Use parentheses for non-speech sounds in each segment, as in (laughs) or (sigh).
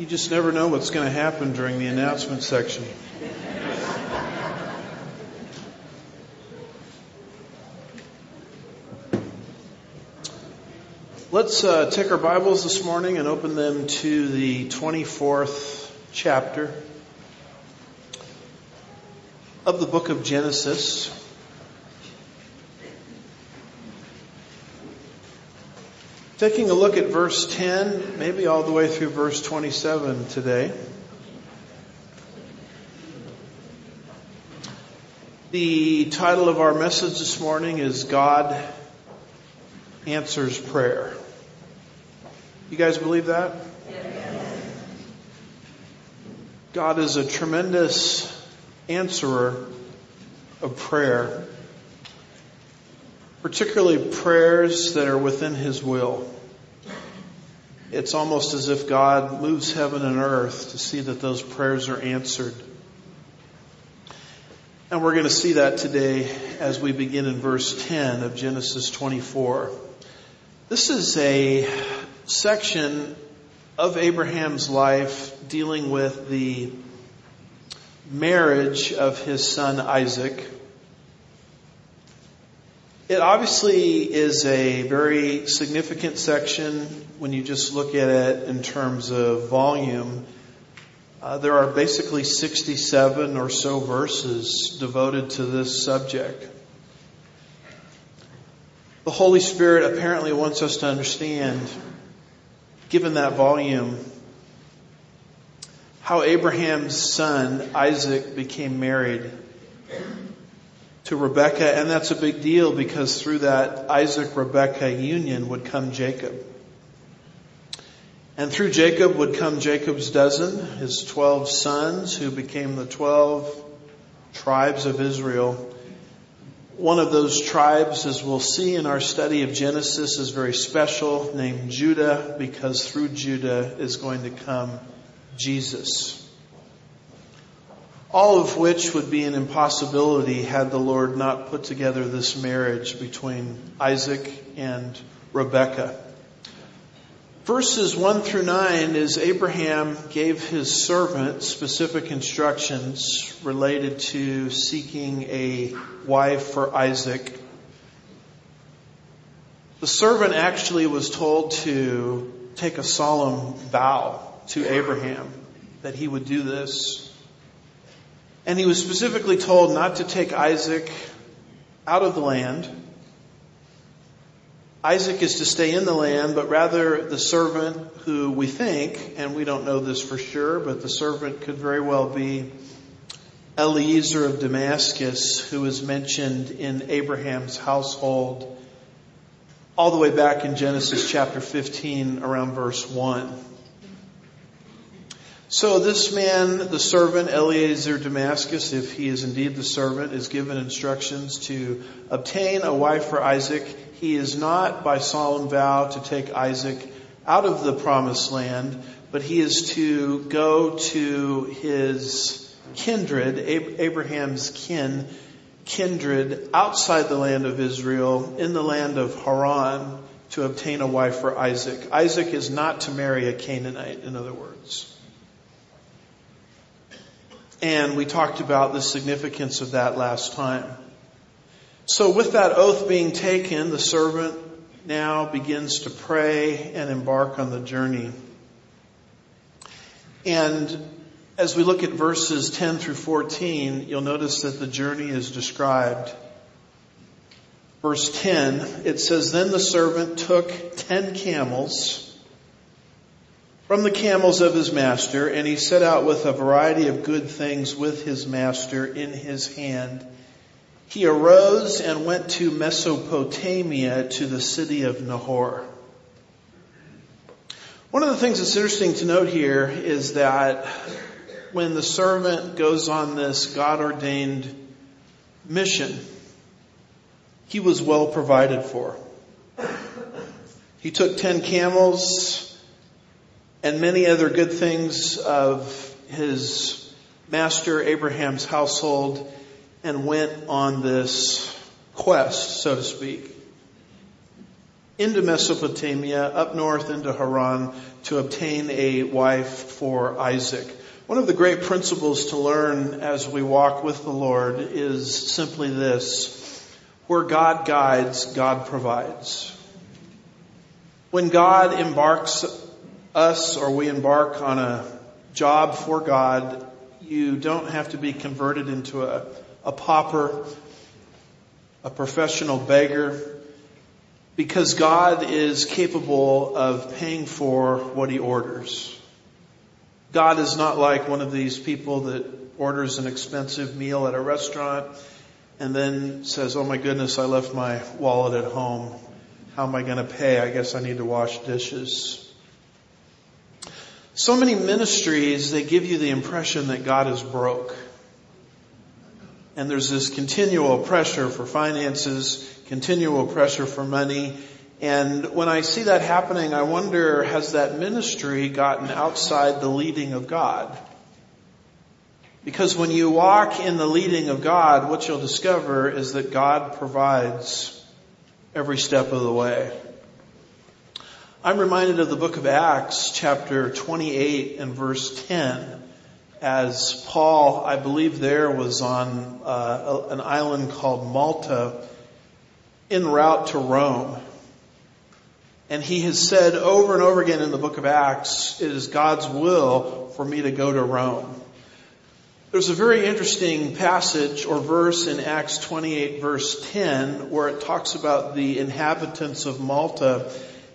You just never know what's going to happen during the announcement section. Let's uh, take our Bibles this morning and open them to the 24th chapter of the book of Genesis. Taking a look at verse 10, maybe all the way through verse 27 today. The title of our message this morning is God Answers Prayer. You guys believe that? God is a tremendous answerer of prayer particularly prayers that are within His will. It's almost as if God moves heaven and earth to see that those prayers are answered. And we're going to see that today as we begin in verse 10 of Genesis 24. This is a section of Abraham's life dealing with the marriage of his son Isaac it obviously is a very significant section when you just look at it in terms of volume. Uh, there are basically 67 or so verses devoted to this subject. The Holy Spirit apparently wants us to understand, given that volume, how Abraham's son Isaac became married to Rebecca, and that's a big deal because through that Isaac Rebecca union would come Jacob. And through Jacob would come Jacob's dozen, his 12 sons who became the 12 tribes of Israel. One of those tribes, as we'll see in our study of Genesis, is very special, named Judah, because through Judah is going to come Jesus all of which would be an impossibility had the Lord not put together this marriage between Isaac and Rebekah. Verses 1 through 9 is Abraham gave his servant specific instructions related to seeking a wife for Isaac. The servant actually was told to take a solemn vow to Abraham that he would do this. And he was specifically told not to take Isaac out of the land. Isaac is to stay in the land, but rather the servant who we think, and we don't know this for sure, but the servant could very well be Eliezer of Damascus, who is mentioned in Abraham's household all the way back in Genesis chapter 15 around verse 1. So this man, the servant Eliezer Damascus, if he is indeed the servant, is given instructions to obtain a wife for Isaac. He is not by solemn vow to take Isaac out of the promised land, but he is to go to his kindred, Abraham's kin, kindred outside the land of Israel, in the land of Haran, to obtain a wife for Isaac. Isaac is not to marry a Canaanite, in other words. And we talked about the significance of that last time. So with that oath being taken, the servant now begins to pray and embark on the journey. And as we look at verses 10 through 14, you'll notice that the journey is described. Verse 10, it says, Then the servant took ten camels from the camels of his master, and he set out with a variety of good things with his master in his hand. He arose and went to Mesopotamia to the city of Nahor. One of the things that's interesting to note here is that when the servant goes on this God ordained mission, he was well provided for. He took ten camels, and many other good things of his master Abraham's household and went on this quest, so to speak. into Mesopotamia, up north into Haran to obtain a wife for Isaac. One of the great principles to learn as we walk with the Lord is simply this. Where God guides, God provides. When God embarks us or we embark on a job for God, you don't have to be converted into a, a pauper, a professional beggar, because God is capable of paying for what he orders. God is not like one of these people that orders an expensive meal at a restaurant and then says, oh my goodness, I left my wallet at home. How am I going to pay? I guess I need to wash dishes. So many ministries, they give you the impression that God is broke. And there's this continual pressure for finances, continual pressure for money. And when I see that happening, I wonder, has that ministry gotten outside the leading of God? Because when you walk in the leading of God, what you'll discover is that God provides every step of the way. I'm reminded of the book of Acts, chapter 28 and verse 10 as Paul, I believe there was on uh, an island called Malta en route to Rome. And he has said over and over again in the book of Acts, it is God's will for me to go to Rome. There's a very interesting passage or verse in Acts 28 verse 10 where it talks about the inhabitants of Malta.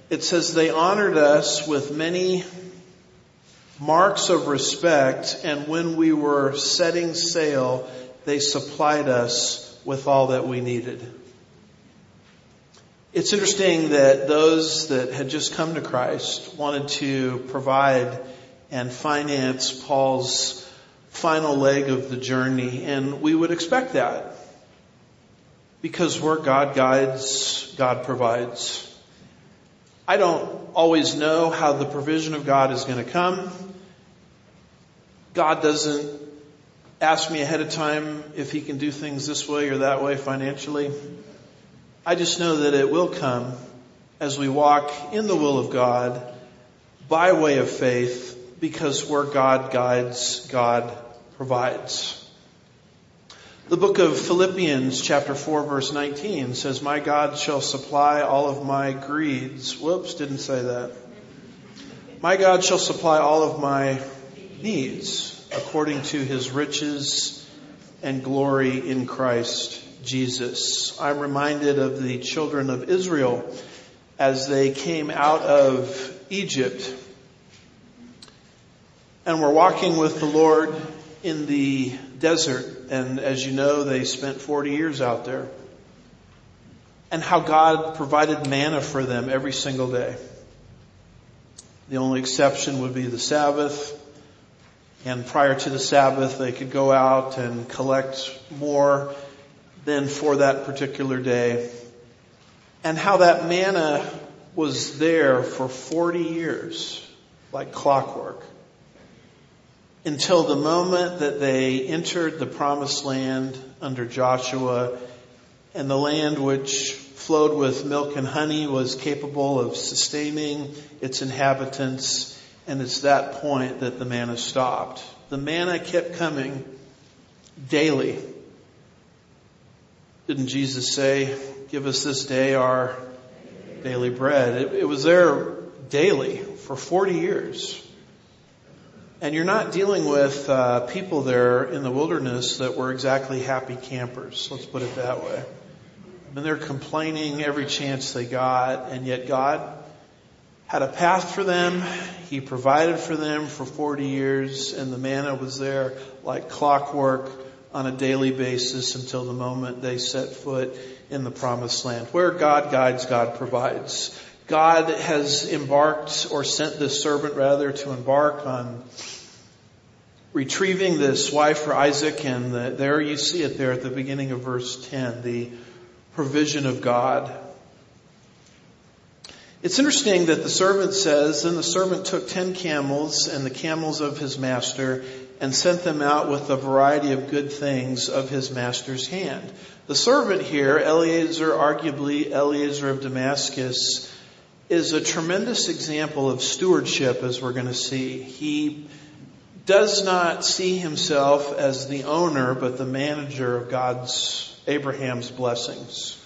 It says they honored us with many marks of respect, and when we were setting sail, they supplied us with all that we needed. It's interesting that those that had just come to Christ wanted to provide and finance Paul's final leg of the journey, and we would expect that. Because where God guides, God provides. I don't always know how the provision of God is going to come. God doesn't ask me ahead of time if he can do things this way or that way financially. I just know that it will come as we walk in the will of God by way of faith because where God guides, God provides. The book of Philippians chapter 4 verse 19 says, My God shall supply all of my greeds. Whoops, didn't say that. My God shall supply all of my needs according to his riches and glory in Christ Jesus. I'm reminded of the children of Israel as they came out of Egypt and were walking with the Lord in the desert. And as you know, they spent 40 years out there. And how God provided manna for them every single day. The only exception would be the Sabbath. And prior to the Sabbath, they could go out and collect more than for that particular day. And how that manna was there for 40 years, like clockwork until the moment that they entered the promised land under Joshua and the land which flowed with milk and honey was capable of sustaining its inhabitants and it's that point that the manna stopped. The manna kept coming daily. Didn't Jesus say, give us this day our daily bread? It, it was there daily for 40 years. And you're not dealing with uh, people there in the wilderness that were exactly happy campers. Let's put it that way. I mean, they're complaining every chance they got, and yet God had a path for them. He provided for them for 40 years, and the manna was there like clockwork on a daily basis until the moment they set foot in the promised land. Where God guides, God provides. God has embarked or sent this servant rather to embark on retrieving this wife for Isaac and the, there you see it there at the beginning of verse 10, the provision of God. It's interesting that the servant says, then the servant took ten camels and the camels of his master and sent them out with a variety of good things of his master's hand. The servant here, Eliezer, arguably Eliezer of Damascus, is a tremendous example of stewardship as we're going to see. He does not see himself as the owner, but the manager of God's, Abraham's blessings.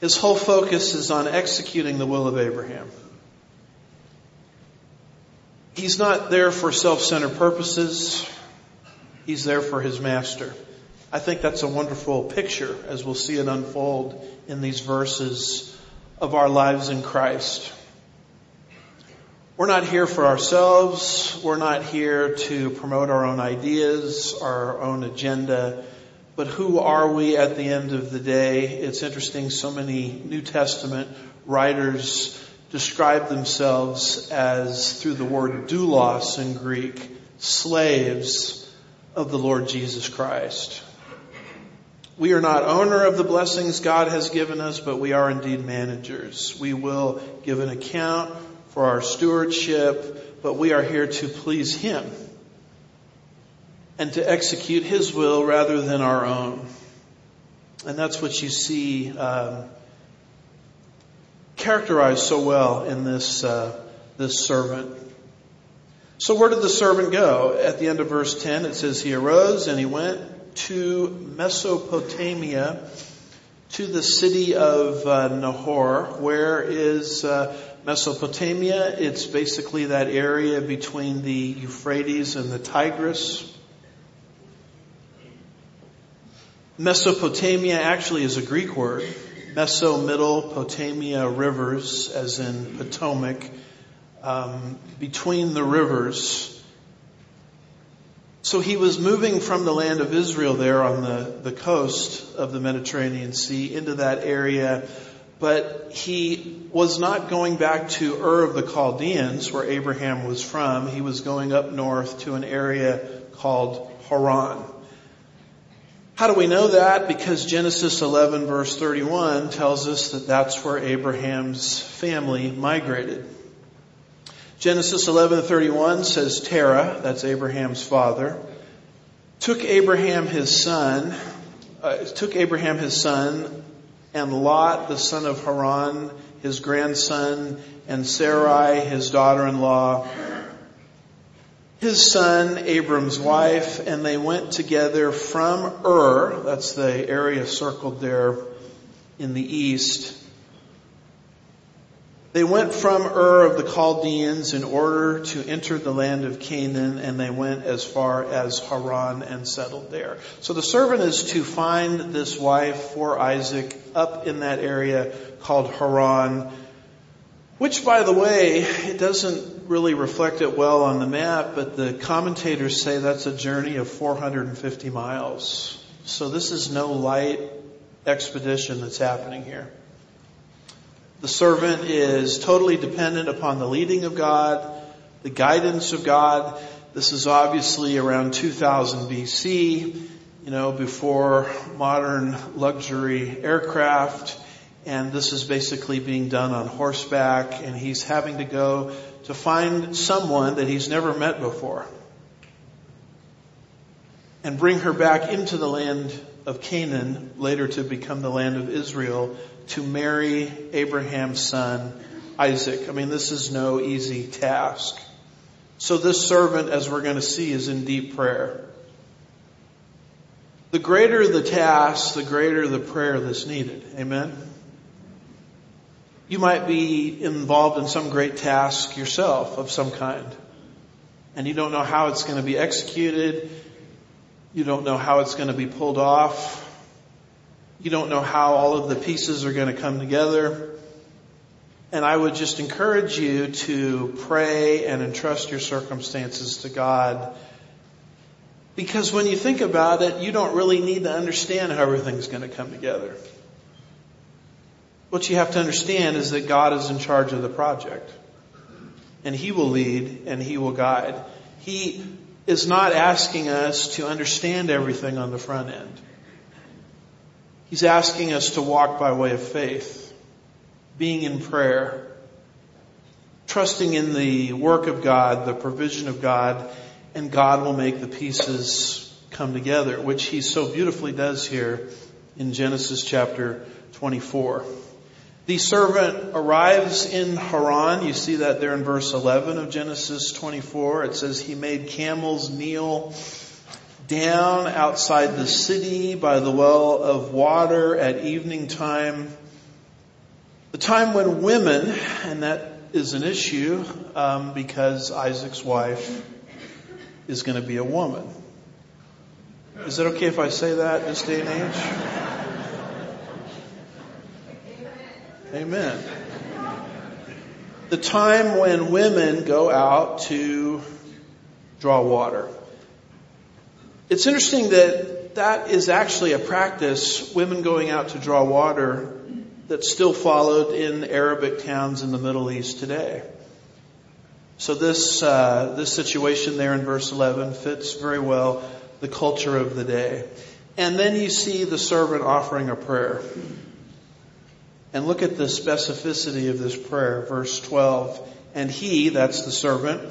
His whole focus is on executing the will of Abraham. He's not there for self-centered purposes. He's there for his master. I think that's a wonderful picture as we'll see it unfold in these verses of our lives in Christ. We're not here for ourselves. We're not here to promote our own ideas, our own agenda. But who are we at the end of the day? It's interesting, so many New Testament writers describe themselves as, through the word doulos in Greek, slaves of the Lord Jesus Christ. We are not owner of the blessings God has given us, but we are indeed managers. We will give an account for our stewardship, but we are here to please Him and to execute His will rather than our own. And that's what you see um, characterized so well in this uh, this servant. So where did the servant go? At the end of verse 10, it says he arose and he went to Mesopotamia, to the city of uh, Nahor. Where is uh, Mesopotamia? It's basically that area between the Euphrates and the Tigris. Mesopotamia actually is a Greek word. Meso, middle, Potamia, rivers, as in Potomac. Um, between the rivers, so he was moving from the land of Israel there on the, the coast of the Mediterranean Sea into that area, but he was not going back to Ur of the Chaldeans where Abraham was from. He was going up north to an area called Haran. How do we know that? Because Genesis 11 verse 31 tells us that that's where Abraham's family migrated. Genesis 11:31 says Terah, that's Abraham's father, took Abraham his son, uh, took Abraham his son and Lot the son of Haran, his grandson, and Sarai his daughter-in-law, his son, Abram's wife, and they went together from Ur, that's the area circled there in the east, they went from Ur of the Chaldeans in order to enter the land of Canaan and they went as far as Haran and settled there. So the servant is to find this wife for Isaac up in that area called Haran, which by the way, it doesn't really reflect it well on the map, but the commentators say that's a journey of 450 miles. So this is no light expedition that's happening here. The servant is totally dependent upon the leading of God, the guidance of God. This is obviously around 2000 BC, you know, before modern luxury aircraft. And this is basically being done on horseback and he's having to go to find someone that he's never met before and bring her back into the land of Canaan, later to become the land of Israel, to marry Abraham's son, Isaac. I mean, this is no easy task. So this servant, as we're going to see, is in deep prayer. The greater the task, the greater the prayer that's needed. Amen? You might be involved in some great task yourself of some kind. And you don't know how it's going to be executed. You don't know how it's going to be pulled off. You don't know how all of the pieces are going to come together. And I would just encourage you to pray and entrust your circumstances to God. Because when you think about it, you don't really need to understand how everything's going to come together. What you have to understand is that God is in charge of the project. And He will lead and He will guide. He is not asking us to understand everything on the front end. He's asking us to walk by way of faith, being in prayer, trusting in the work of God, the provision of God, and God will make the pieces come together, which he so beautifully does here in Genesis chapter 24. The servant arrives in Haran. You see that there in verse 11 of Genesis 24. It says he made camels kneel down outside the city by the well of water at evening time. The time when women, and that is an issue um, because Isaac's wife is going to be a woman. Is it okay if I say that this day and age? Amen. The time when women go out to draw water. It's interesting that that is actually a practice, women going out to draw water, that's still followed in Arabic towns in the Middle East today. So this uh, this situation there in verse 11 fits very well the culture of the day. And then you see the servant offering a prayer. And look at the specificity of this prayer, verse 12. And he, that's the servant,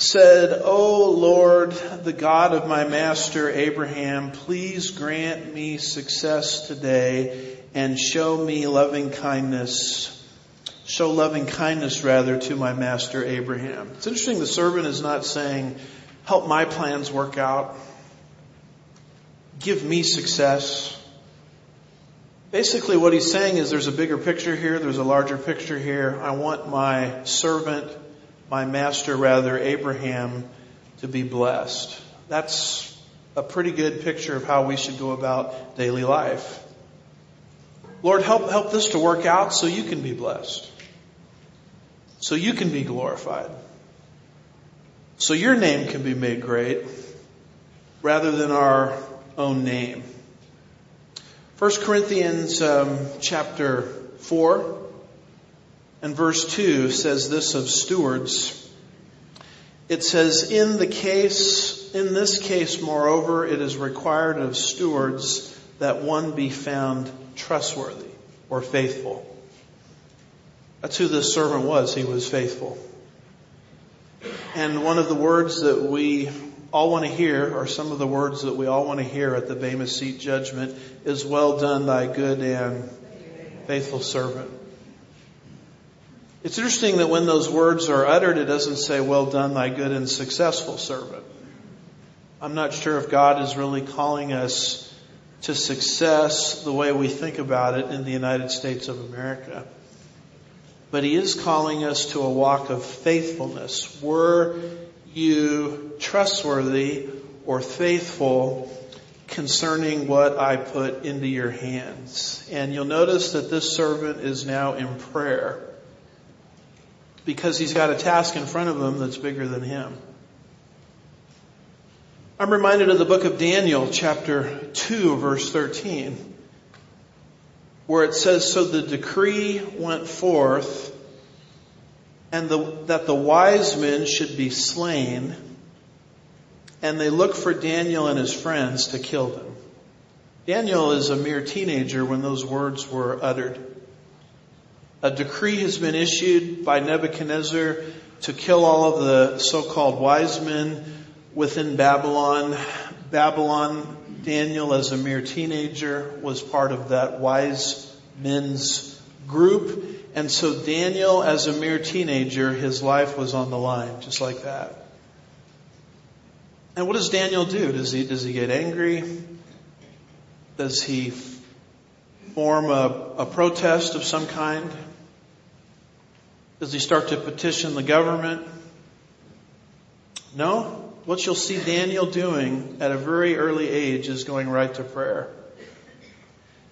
said, O Lord, the God of my master Abraham, please grant me success today and show me loving kindness. Show loving kindness rather to my master Abraham. It's interesting the servant is not saying, help my plans work out. Give me success. Basically what he's saying is there's a bigger picture here, there's a larger picture here. I want my servant, my master rather, Abraham, to be blessed. That's a pretty good picture of how we should go about daily life. Lord, help, help this to work out so you can be blessed. So you can be glorified. So your name can be made great rather than our own name. 1 Corinthians um, chapter 4 and verse 2 says this of stewards. It says, in the case, in this case, moreover, it is required of stewards that one be found trustworthy or faithful. That's who this servant was. He was faithful. And one of the words that we all want to hear, or some of the words that we all want to hear at the Bema Seat judgment, is well done, thy good and faithful servant. It's interesting that when those words are uttered, it doesn't say, well done, thy good and successful servant. I'm not sure if God is really calling us to success the way we think about it in the United States of America. But He is calling us to a walk of faithfulness. Were you trustworthy or faithful concerning what I put into your hands. And you'll notice that this servant is now in prayer because he's got a task in front of him that's bigger than him. I'm reminded of the book of Daniel, chapter 2, verse 13, where it says, So the decree went forth and the, that the wise men should be slain, and they look for Daniel and his friends to kill them. Daniel is a mere teenager when those words were uttered. A decree has been issued by Nebuchadnezzar to kill all of the so-called wise men within Babylon. Babylon, Daniel as a mere teenager was part of that wise men's group and so Daniel, as a mere teenager, his life was on the line, just like that. And what does Daniel do? Does he, does he get angry? Does he form a, a protest of some kind? Does he start to petition the government? No. What you'll see Daniel doing at a very early age is going right to prayer.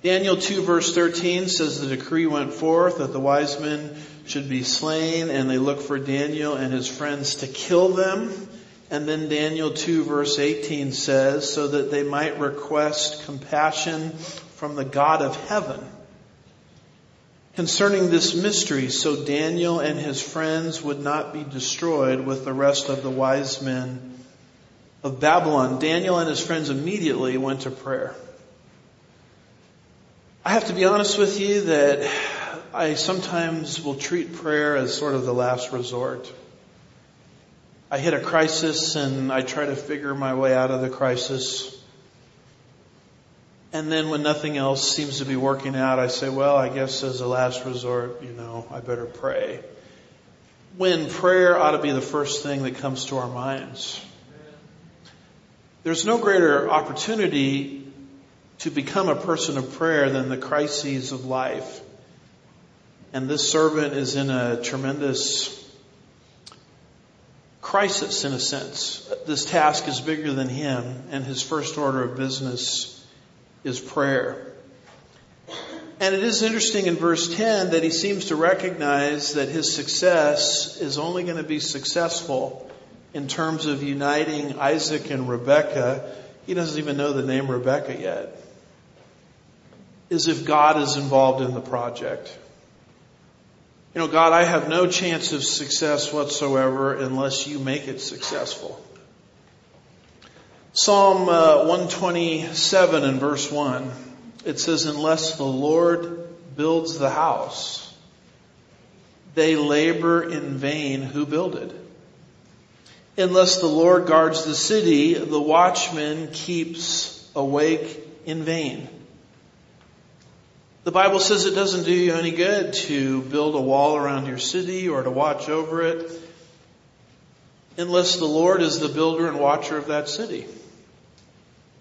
Daniel 2 verse 13 says the decree went forth that the wise men should be slain and they look for Daniel and his friends to kill them. And then Daniel 2 verse 18 says, so that they might request compassion from the God of heaven concerning this mystery, so Daniel and his friends would not be destroyed with the rest of the wise men of Babylon. Daniel and his friends immediately went to prayer. I have to be honest with you that I sometimes will treat prayer as sort of the last resort. I hit a crisis and I try to figure my way out of the crisis. And then when nothing else seems to be working out, I say, well, I guess as a last resort, you know, I better pray. When prayer ought to be the first thing that comes to our minds. There's no greater opportunity to become a person of prayer than the crises of life. And this servant is in a tremendous crisis in a sense. This task is bigger than him and his first order of business is prayer. And it is interesting in verse 10 that he seems to recognize that his success is only going to be successful in terms of uniting Isaac and Rebekah. He doesn't even know the name Rebekah yet. Is if God is involved in the project. You know, God, I have no chance of success whatsoever unless you make it successful. Psalm uh, 127 and verse 1, it says, Unless the Lord builds the house, they labor in vain who build it. Unless the Lord guards the city, the watchman keeps awake in vain. The Bible says it doesn't do you any good to build a wall around your city or to watch over it unless the Lord is the builder and watcher of that city.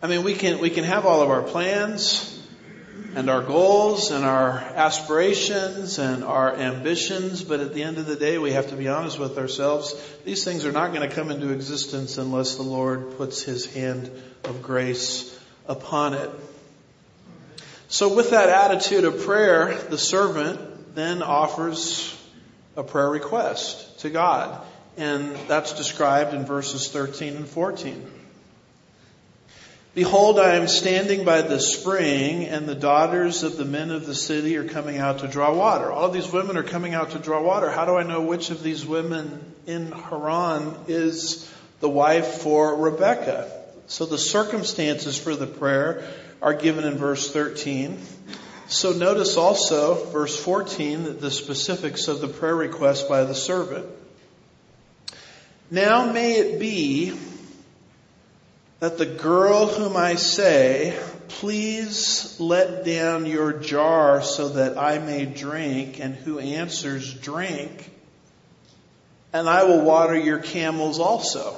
I mean, we can, we can have all of our plans and our goals and our aspirations and our ambitions, but at the end of the day, we have to be honest with ourselves. These things are not going to come into existence unless the Lord puts His hand of grace upon it. So with that attitude of prayer, the servant then offers a prayer request to God. And that's described in verses 13 and 14. Behold, I am standing by the spring, and the daughters of the men of the city are coming out to draw water. All of these women are coming out to draw water. How do I know which of these women in Haran is the wife for Rebecca? So the circumstances for the prayer are given in verse 13. So notice also, verse 14, the specifics of the prayer request by the servant. Now may it be that the girl whom I say, please let down your jar so that I may drink, and who answers, drink, and I will water your camels also.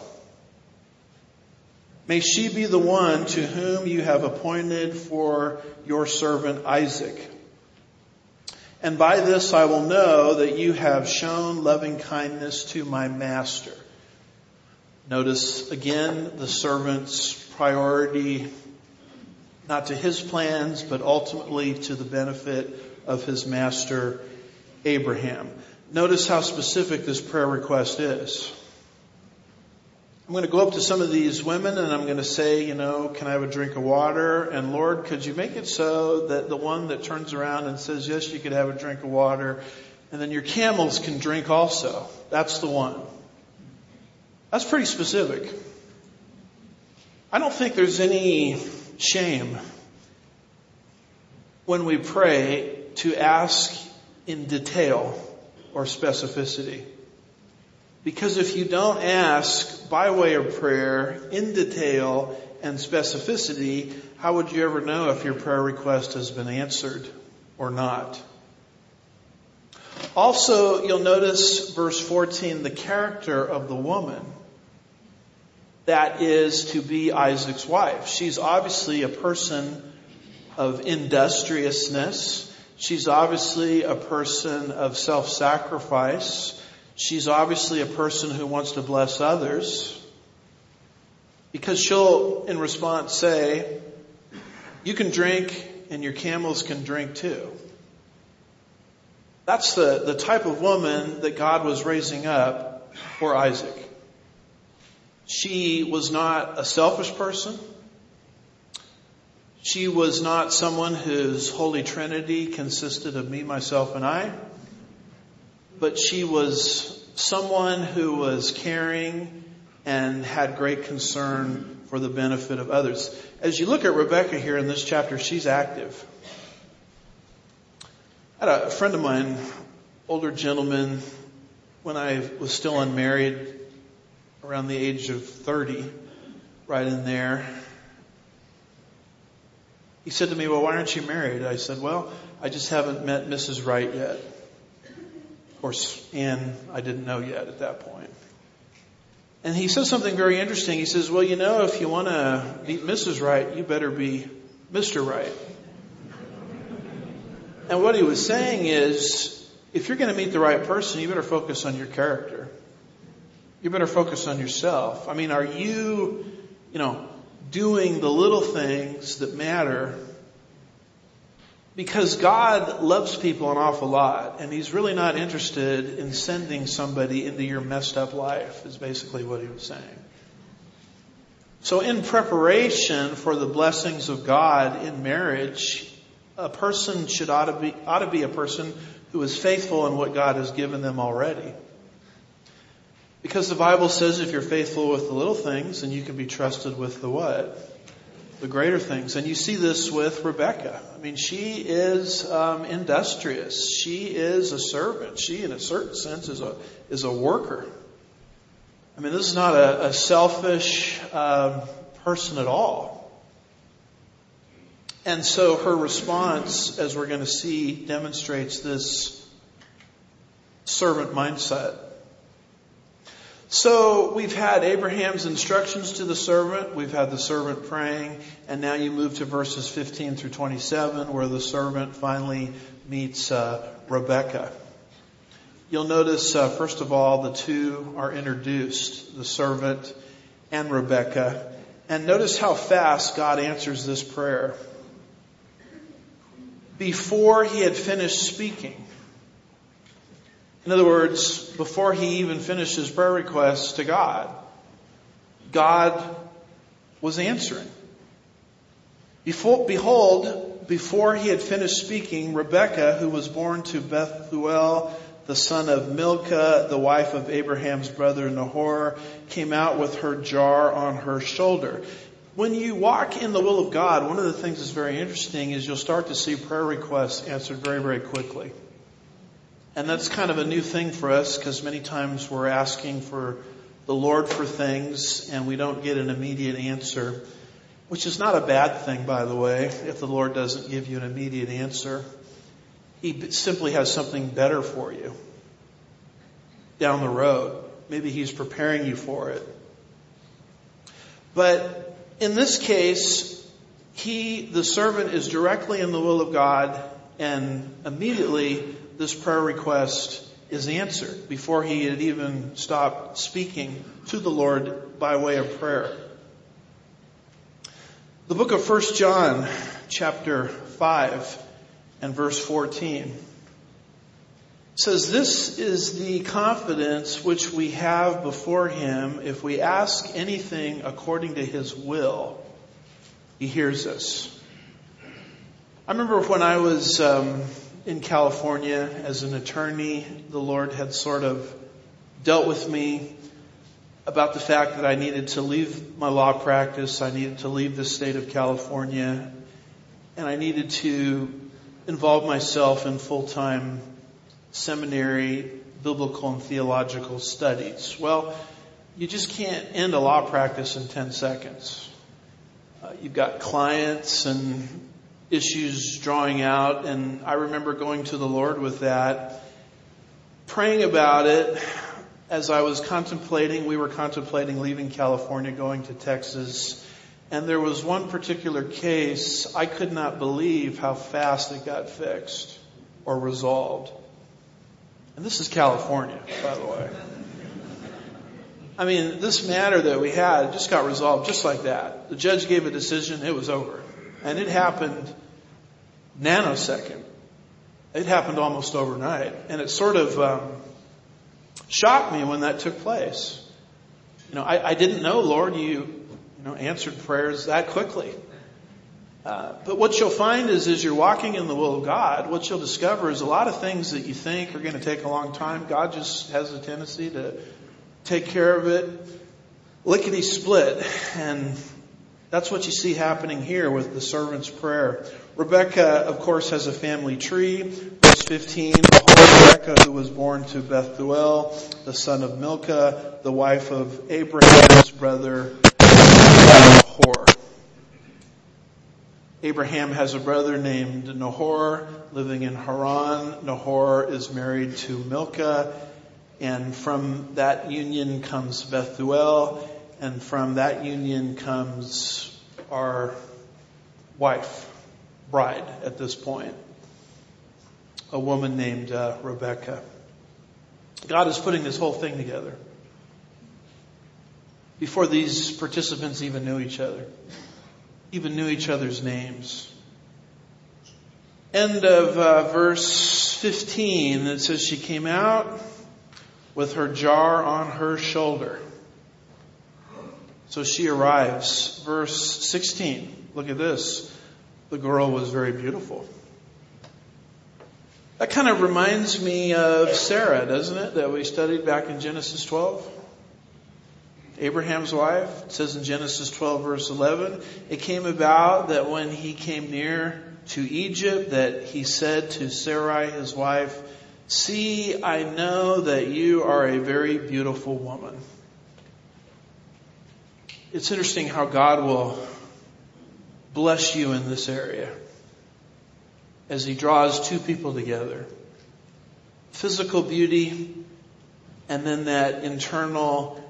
May she be the one to whom you have appointed for your servant Isaac. And by this I will know that you have shown loving kindness to my master. Notice again the servant's priority, not to his plans, but ultimately to the benefit of his master, Abraham. Notice how specific this prayer request is. I'm going to go up to some of these women and I'm going to say, you know, can I have a drink of water? And Lord, could you make it so that the one that turns around and says, yes, you could have a drink of water, and then your camels can drink also. That's the one. That's pretty specific. I don't think there's any shame when we pray to ask in detail or specificity. Because if you don't ask by way of prayer in detail and specificity, how would you ever know if your prayer request has been answered or not? Also, you'll notice verse 14, the character of the woman that is to be Isaac's wife. She's obviously a person of industriousness. She's obviously a person of self-sacrifice. She's obviously a person who wants to bless others. Because she'll, in response, say, you can drink and your camels can drink too. That's the, the type of woman that God was raising up for Isaac. She was not a selfish person. She was not someone whose Holy Trinity consisted of me, myself, and I. But she was someone who was caring and had great concern for the benefit of others. As you look at Rebecca here in this chapter, she's active. I had a friend of mine, older gentleman, when I was still unmarried, around the age of 30, right in there. he said to me, well, why aren't you married? I said, well, I just haven't met Mrs. Right yet. Of course, Anne, I didn't know yet at that point. And he says something very interesting. He says, well, you know, if you want to meet Mrs. Right, you better be Mr. Right. And what he was saying is, if you're going to meet the right person, you better focus on your character. You better focus on yourself. I mean, are you, you know, doing the little things that matter? Because God loves people an awful lot, and He's really not interested in sending somebody into your messed up life, is basically what He was saying. So in preparation for the blessings of God in marriage, a person should ought to be, ought to be a person who is faithful in what God has given them already. Because the Bible says if you're faithful with the little things, then you can be trusted with the what? The greater things. And you see this with Rebecca. I mean, she is um, industrious. She is a servant. She, in a certain sense, is a is a worker. I mean, this is not a, a selfish um, person at all. And so her response, as we're going to see, demonstrates this servant mindset. So we've had Abraham's instructions to the servant, we've had the servant praying, and now you move to verses 15 through 27 where the servant finally meets uh, Rebecca. You'll notice, uh, first of all, the two are introduced, the servant and Rebecca. And notice how fast God answers this prayer before he had finished speaking. In other words, before he even finished his prayer request to God, God was answering. Before, behold, before he had finished speaking, Rebekah, who was born to Bethuel, the son of Milcah, the wife of Abraham's brother Nahor, came out with her jar on her shoulder. When you walk in the will of God, one of the things that's very interesting is you'll start to see prayer requests answered very, very quickly. And that's kind of a new thing for us because many times we're asking for the Lord for things and we don't get an immediate answer, which is not a bad thing, by the way, if the Lord doesn't give you an immediate answer. He simply has something better for you down the road. Maybe He's preparing you for it. But in this case, he, the servant, is directly in the will of God, and immediately this prayer request is answered before he had even stopped speaking to the Lord by way of prayer. The book of 1 John, chapter 5 and verse 14 says, This is the confidence which we have before Him. If we ask anything according to His will, He hears us. I remember when I was um, in California as an attorney, the Lord had sort of dealt with me about the fact that I needed to leave my law practice. I needed to leave the state of California and I needed to involve myself in full-time seminary biblical and theological studies. Well, you just can't end a law practice in 10 seconds. Uh, you've got clients and issues drawing out, and I remember going to the Lord with that, praying about it as I was contemplating, we were contemplating leaving California, going to Texas, and there was one particular case, I could not believe how fast it got fixed or resolved. And this is California, by the way. I mean, this matter that we had just got resolved just like that. The judge gave a decision, it was over. And it happened nanosecond. It happened almost overnight. And it sort of um, shocked me when that took place. You know, I, I didn't know, Lord, you, you know, answered prayers that quickly. Uh, but what you'll find is as you're walking in the will of God, what you'll discover is a lot of things that you think are going to take a long time. God just has a tendency to take care of it lickety split. And that's what you see happening here with the servant's prayer. Rebecca, of course, has a family tree. Verse 15, Rebecca who was born to Bethuel, the son of Milcah, the wife of Abraham's brother, Nahor. Abraham has a brother named Nahor living in Haran. Nahor is married to Milcah and from that union comes Bethuel and from that union comes our wife, bride at this point, a woman named uh, Rebecca. God is putting this whole thing together before these participants even knew each other, even knew each other's names. End of uh, verse 15, it says she came out with her jar on her shoulder. So she arrives. Verse 16. Look at this. The girl was very beautiful. That kind of reminds me of Sarah, doesn't it? That we studied back in Genesis 12. Abraham's wife. It says in Genesis 12 verse 11, it came about that when he came near to Egypt that he said to Sarai, his wife, see, I know that you are a very beautiful woman. It's interesting how God will bless you in this area as he draws two people together. Physical beauty and then that internal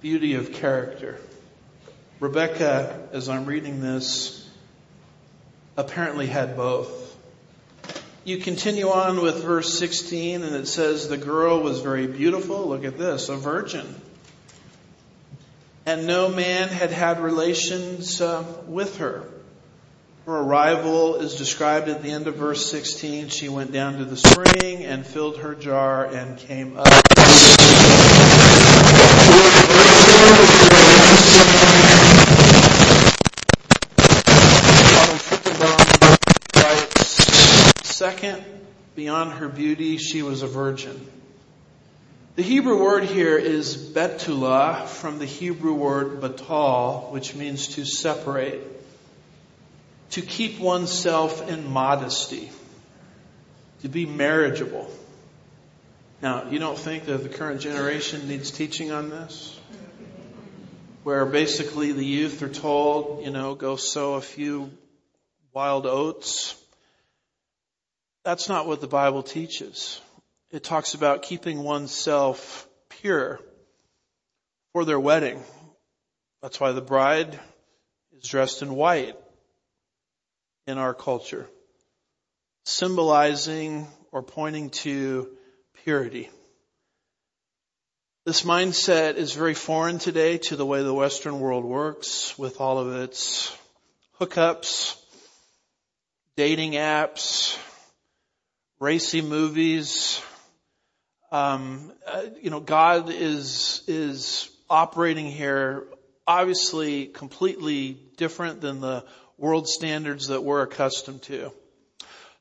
beauty of character. Rebecca, as I'm reading this, apparently had both. You continue on with verse 16 and it says the girl was very beautiful. Look at this, a virgin. And no man had had relations uh, with her. Her arrival is described at the end of verse 16. She went down to the spring and filled her jar and came up. Second, beyond her beauty, she was a virgin. The Hebrew word here is betula from the Hebrew word batal, which means to separate, to keep oneself in modesty, to be marriageable. Now, you don't think that the current generation needs teaching on this? Where basically the youth are told, you know, go sow a few wild oats. That's not what the Bible teaches. It talks about keeping oneself pure for their wedding. That's why the bride is dressed in white in our culture, symbolizing or pointing to purity. This mindset is very foreign today to the way the Western world works with all of its hookups, dating apps, racy movies. Um, uh, you know, God is is operating here obviously completely different than the world standards that we're accustomed to.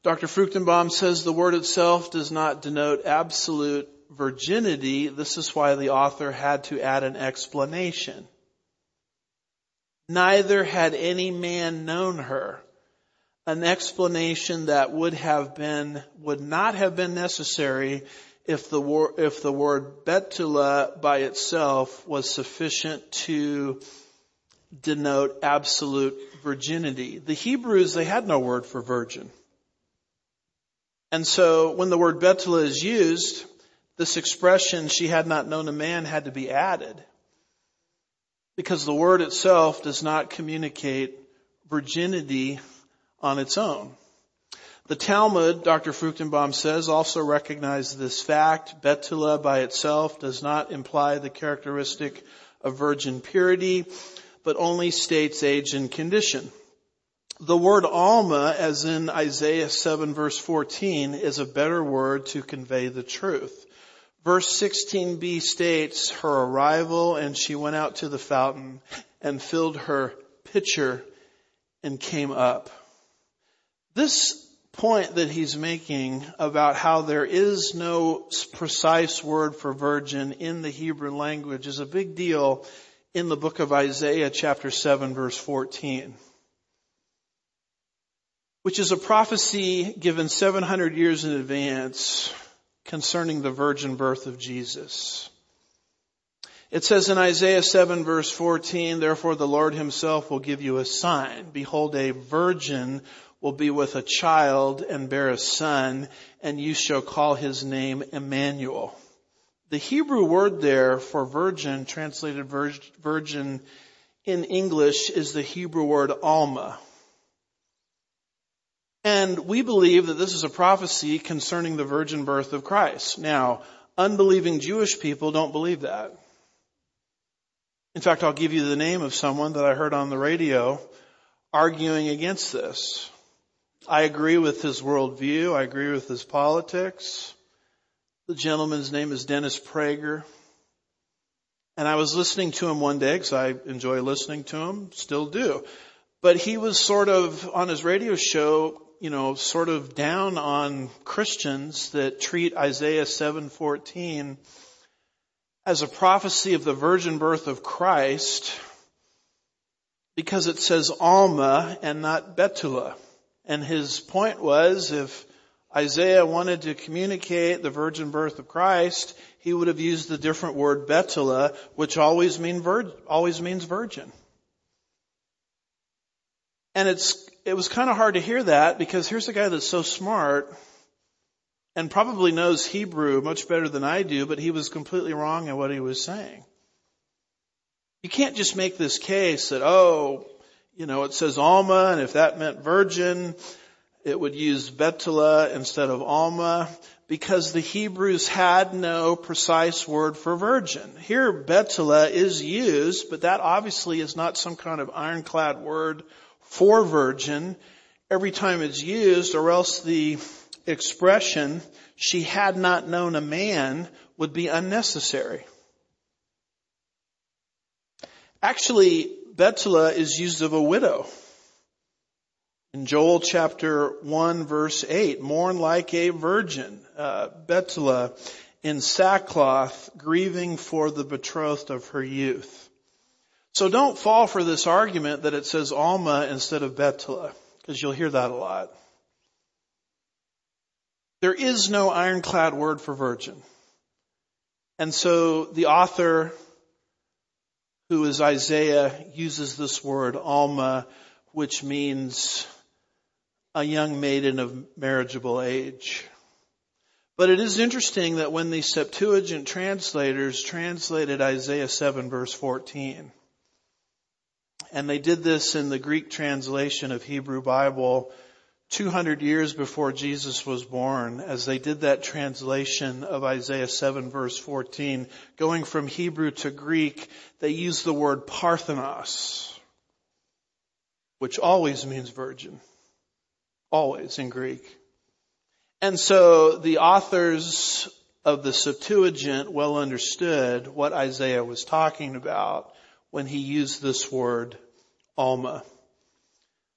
Dr. Fruchtenbaum says the word itself does not denote absolute virginity. This is why the author had to add an explanation. Neither had any man known her. An explanation that would have been, would not have been necessary if the word, if the word betula by itself was sufficient to denote absolute virginity. The Hebrews, they had no word for virgin. And so when the word Betula is used, this expression, she had not known a man, had to be added. Because the word itself does not communicate virginity on its own. The Talmud, Dr. Fruchtenbaum says, also recognizes this fact. Betula by itself does not imply the characteristic of virgin purity, but only states age and condition. The word Alma, as in Isaiah 7 verse 14, is a better word to convey the truth. Verse 16b states her arrival and she went out to the fountain and filled her pitcher and came up. This point that he's making about how there is no precise word for virgin in the Hebrew language is a big deal in the book of Isaiah chapter 7 verse 14 which is a prophecy given 700 years in advance concerning the virgin birth of Jesus. It says in Isaiah 7 verse 14, therefore the Lord himself will give you a sign. Behold, a virgin will be with a child and bear a son, and you shall call his name Emmanuel. The Hebrew word there for virgin, translated virgin in English, is the Hebrew word alma. And we believe that this is a prophecy concerning the virgin birth of Christ. Now, unbelieving Jewish people don't believe that. In fact, I'll give you the name of someone that I heard on the radio arguing against this. I agree with his worldview. I agree with his politics. The gentleman's name is Dennis Prager. And I was listening to him one day because I enjoy listening to him, still do. But he was sort of on his radio show, you know, sort of down on Christians that treat Isaiah 7:14 as a prophecy of the virgin birth of Christ because it says Alma and not Betula. And his point was if Isaiah wanted to communicate the virgin birth of Christ, he would have used the different word Betula, which always, mean vir- always means virgin. And it's, it was kind of hard to hear that because here's a guy that's so smart and probably knows Hebrew much better than I do, but he was completely wrong in what he was saying. You can't just make this case that, oh, you know, it says Alma, and if that meant virgin, it would use Betula instead of Alma, because the Hebrews had no precise word for virgin. Here, Betula is used, but that obviously is not some kind of ironclad word for virgin every time it's used, or else the expression, she had not known a man, would be unnecessary. Actually, Betula is used of a widow. In Joel chapter 1 verse 8, mourn like a virgin, uh, Betula in sackcloth, grieving for the betrothed of her youth. So don't fall for this argument that it says Alma instead of Betula, because you'll hear that a lot. There is no ironclad word for virgin. And so the author, who is Isaiah, uses this word, Alma, which means a young maiden of marriageable age. But it is interesting that when the Septuagint translators translated Isaiah 7 verse 14, and they did this in the Greek translation of Hebrew Bible 200 years before Jesus was born, as they did that translation of Isaiah 7 verse 14, going from Hebrew to Greek, they used the word parthenos, which always means virgin. Always in Greek. And so the authors of the Septuagint well understood what Isaiah was talking about when he used this word, Alma.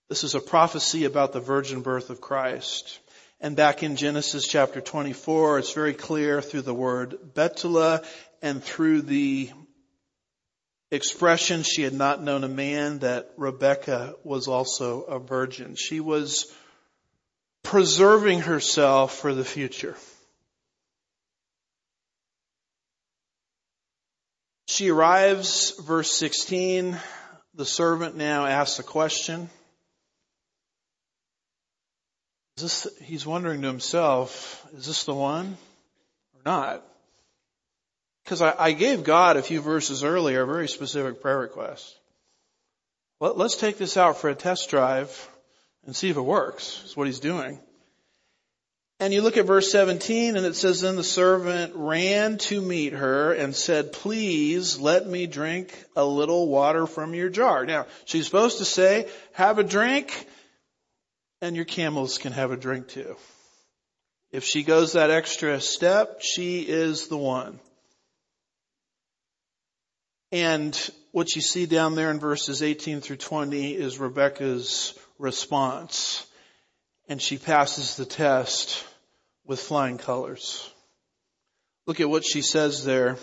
This is a prophecy about the virgin birth of Christ. And back in Genesis chapter 24, it's very clear through the word Betula and through the expression she had not known a man that Rebecca was also a virgin. She was preserving herself for the future. She arrives, verse 16. The servant now asks a question. Is this, he's wondering to himself, is this the one or not? Because I, I, gave God a few verses earlier a very specific prayer request. Let, let's take this out for a test drive and see if it works. Is what he's doing. And you look at verse 17 and it says, then the servant ran to meet her and said, please let me drink a little water from your jar. Now, she's supposed to say, have a drink and your camels can have a drink too. If she goes that extra step, she is the one. And what you see down there in verses 18 through 20 is Rebecca's response. And she passes the test with flying colors. Look at what she says there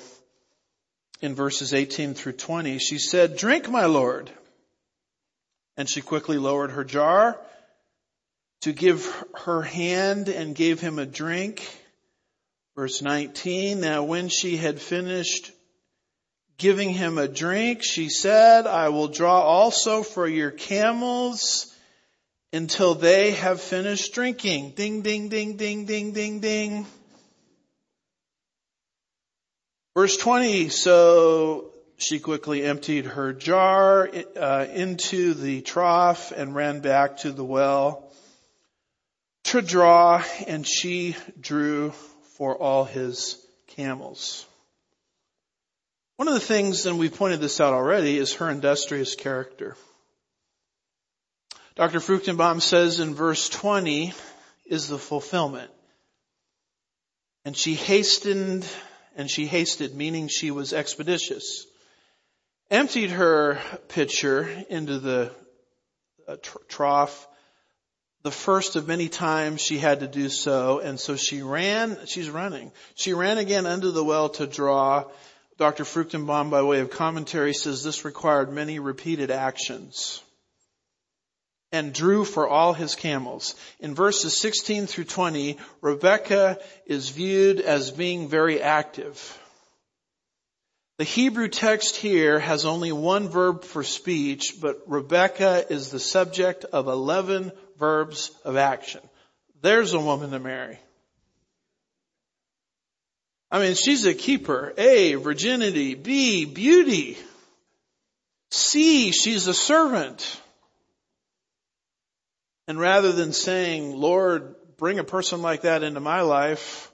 in verses 18 through 20. She said, drink my Lord. And she quickly lowered her jar to give her hand and gave him a drink. Verse 19, now when she had finished giving him a drink, she said, I will draw also for your camels until they have finished drinking. Ding, ding, ding, ding, ding, ding, ding. Verse 20, so she quickly emptied her jar uh, into the trough and ran back to the well to draw, and she drew for all his camels. One of the things, and we've pointed this out already, is her industrious character. Dr. Fruchtenbaum says in verse 20 is the fulfillment. And she hastened, and she hasted, meaning she was expeditious, emptied her pitcher into the uh, tr- trough, the first of many times she had to do so, and so she ran, she's running. She ran again under the well to draw. Dr. Fruchtenbaum, by way of commentary, says this required many repeated actions and drew for all his camels. In verses 16 through 20, Rebecca is viewed as being very active. The Hebrew text here has only one verb for speech, but Rebecca is the subject of 11 verbs of action. There's a woman to marry. I mean, she's a keeper. A, virginity. B, beauty. C, she's a servant. And rather than saying, Lord, bring a person like that into my life,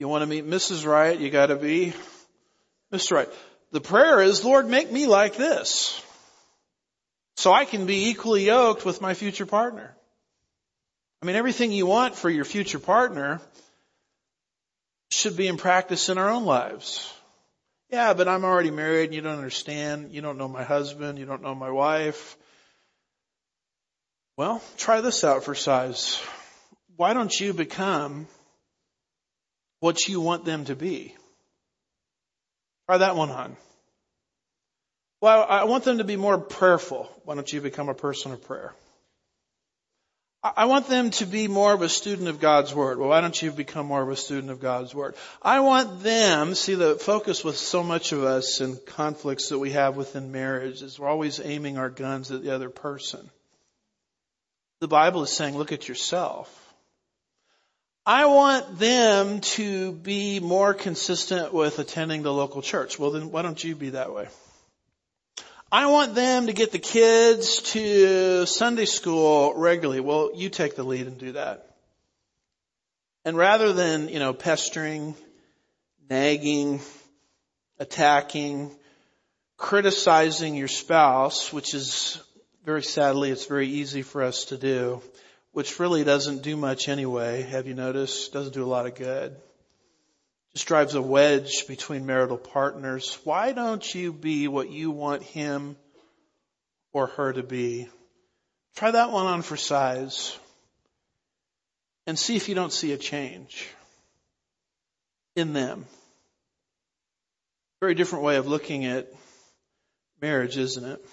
you want to meet Mrs. Right, you gotta be Mr. Right. The prayer is, Lord, make me like this so I can be equally yoked with my future partner. I mean, everything you want for your future partner should be in practice in our own lives. Yeah, but I'm already married and you don't understand. You don't know my husband. You don't know my wife. Well, try this out for size. Why don't you become what you want them to be? Try that one on. Well, I want them to be more prayerful. Why don't you become a person of prayer? I want them to be more of a student of God's Word. Well, why don't you become more of a student of God's Word? I want them, see the focus with so much of us and conflicts that we have within marriage is we're always aiming our guns at the other person. The Bible is saying, look at yourself. I want them to be more consistent with attending the local church. Well, then why don't you be that way? I want them to get the kids to Sunday school regularly. Well, you take the lead and do that. And rather than, you know, pestering, nagging, attacking, criticizing your spouse, which is very sadly, it's very easy for us to do, which really doesn't do much anyway. Have you noticed? Doesn't do a lot of good just drives a wedge between marital partners. Why don't you be what you want him or her to be? Try that one on for size and see if you don't see a change in them. Very different way of looking at marriage, isn't it?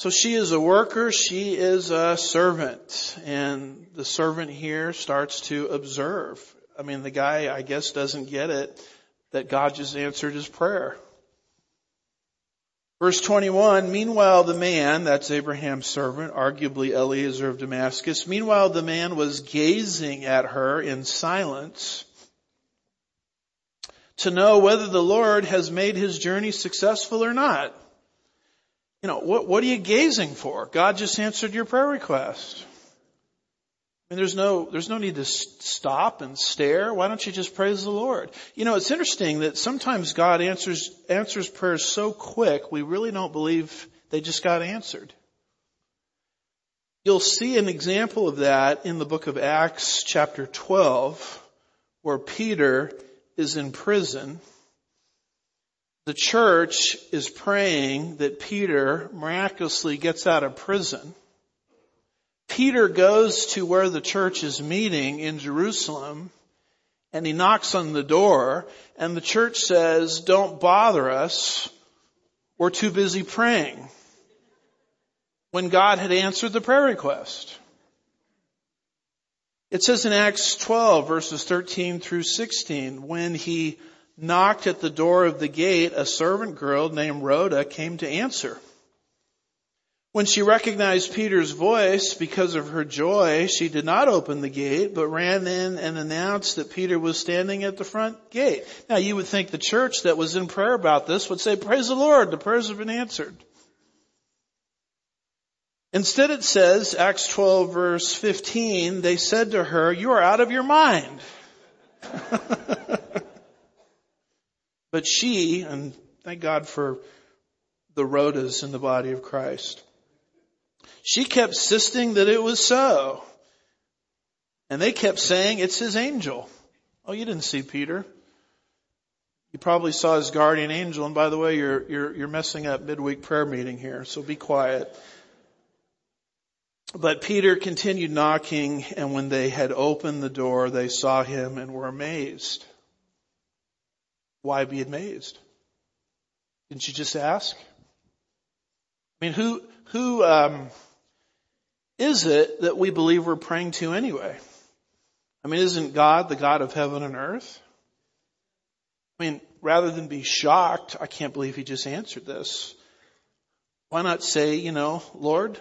So she is a worker, she is a servant, and the servant here starts to observe I mean, the guy, I guess, doesn't get it that God just answered his prayer. Verse 21, meanwhile the man, that's Abraham's servant, arguably Eliezer of Damascus, meanwhile the man was gazing at her in silence to know whether the Lord has made his journey successful or not. You know, what, what are you gazing for? God just answered your prayer request. I mean, there's no, there's no need to stop and stare. Why don't you just praise the Lord? You know, it's interesting that sometimes God answers, answers prayers so quick, we really don't believe they just got answered. You'll see an example of that in the book of Acts chapter 12, where Peter is in prison. The church is praying that Peter miraculously gets out of prison. Peter goes to where the church is meeting in Jerusalem and he knocks on the door and the church says, don't bother us. We're too busy praying. When God had answered the prayer request. It says in Acts 12 verses 13 through 16, when he knocked at the door of the gate, a servant girl named Rhoda came to answer. When she recognized Peter's voice because of her joy, she did not open the gate, but ran in and announced that Peter was standing at the front gate. Now you would think the church that was in prayer about this would say, praise the Lord, the prayers have been answered. Instead it says, Acts 12 verse 15, they said to her, you are out of your mind. (laughs) but she, and thank God for the Rhodas in the body of Christ, she kept insisting that it was so. And they kept saying, it's his angel. Oh, you didn't see Peter. You probably saw his guardian angel. And by the way, you're, you're, you're messing up midweek prayer meeting here, so be quiet. But Peter continued knocking, and when they had opened the door, they saw him and were amazed. Why be amazed? Didn't you just ask? I mean, who, who, um, is it that we believe we're praying to anyway? I mean, isn't God the God of heaven and earth? I mean, rather than be shocked, I can't believe he just answered this. Why not say, you know, Lord,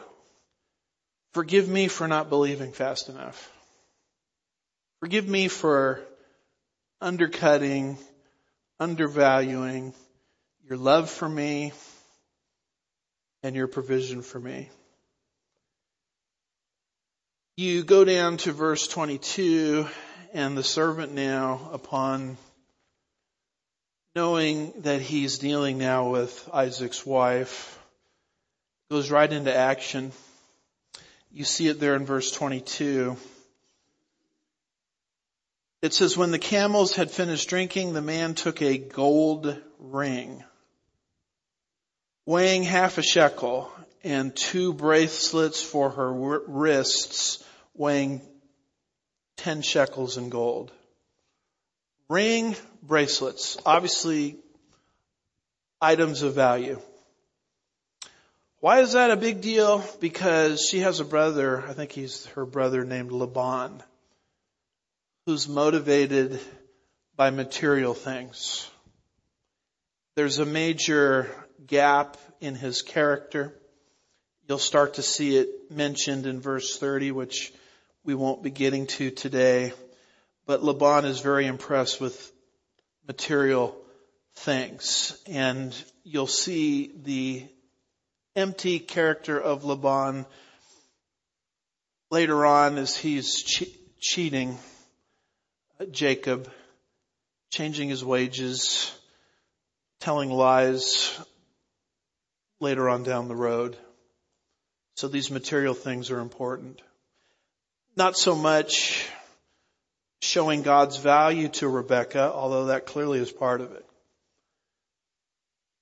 forgive me for not believing fast enough. Forgive me for undercutting, undervaluing your love for me and your provision for me. You go down to verse 22 and the servant now upon knowing that he's dealing now with Isaac's wife goes right into action. You see it there in verse 22. It says, when the camels had finished drinking, the man took a gold ring weighing half a shekel and two bracelets for her wrists weighing 10 shekels in gold. Ring, bracelets, obviously items of value. Why is that a big deal? Because she has a brother, I think he's her brother named Laban, who's motivated by material things. There's a major gap in his character. You'll start to see it mentioned in verse 30, which we won't be getting to today. But Laban is very impressed with material things. And you'll see the empty character of Laban later on as he's che- cheating Jacob, changing his wages, telling lies later on down the road. So these material things are important. Not so much showing God's value to Rebecca, although that clearly is part of it.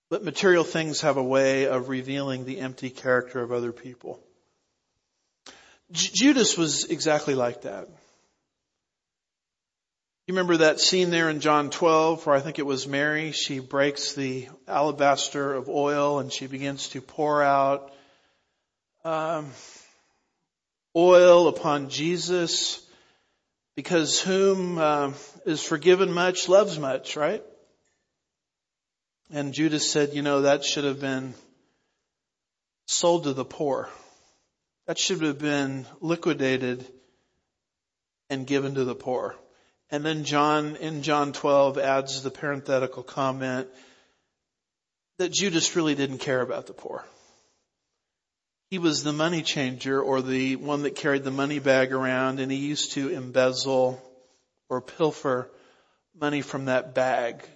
But material things have a way of revealing the empty character of other people. J- Judas was exactly like that. You remember that scene there in John 12 where I think it was Mary, she breaks the alabaster of oil and she begins to pour out um, oil upon Jesus because whom uh, is forgiven much loves much, right? And Judas said, you know, that should have been sold to the poor. That should have been liquidated and given to the poor. And then John, in John 12, adds the parenthetical comment that Judas really didn't care about the poor. He was the money changer or the one that carried the money bag around and he used to embezzle or pilfer money from that bag.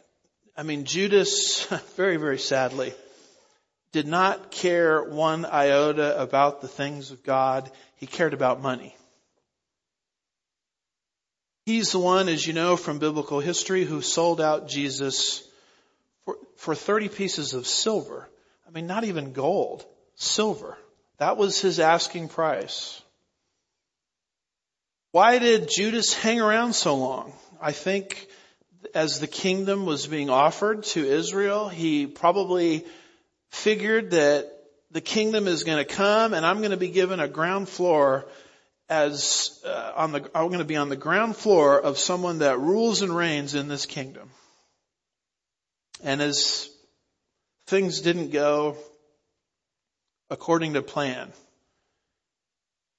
I mean, Judas, (laughs) very, very sadly, did not care one iota about the things of God. He cared about money. He's the one, as you know from biblical history, who sold out Jesus for, for 30 pieces of silver. I mean, not even gold, silver. That was his asking price. Why did Judas hang around so long? I think as the kingdom was being offered to Israel, he probably figured that the kingdom is going to come and I'm going to be given a ground floor as uh, on the I'm going to be on the ground floor of someone that rules and reigns in this kingdom. And as things didn't go according to plan,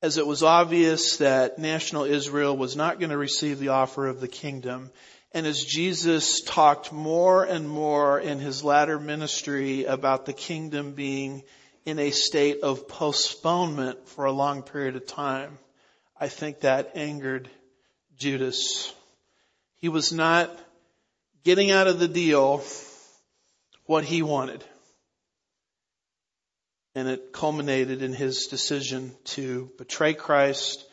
as it was obvious that national Israel was not going to receive the offer of the kingdom, and as Jesus talked more and more in his latter ministry about the kingdom being in a state of postponement for a long period of time, I think that angered Judas. He was not getting out of the deal what he wanted. And it culminated in his decision to betray Christ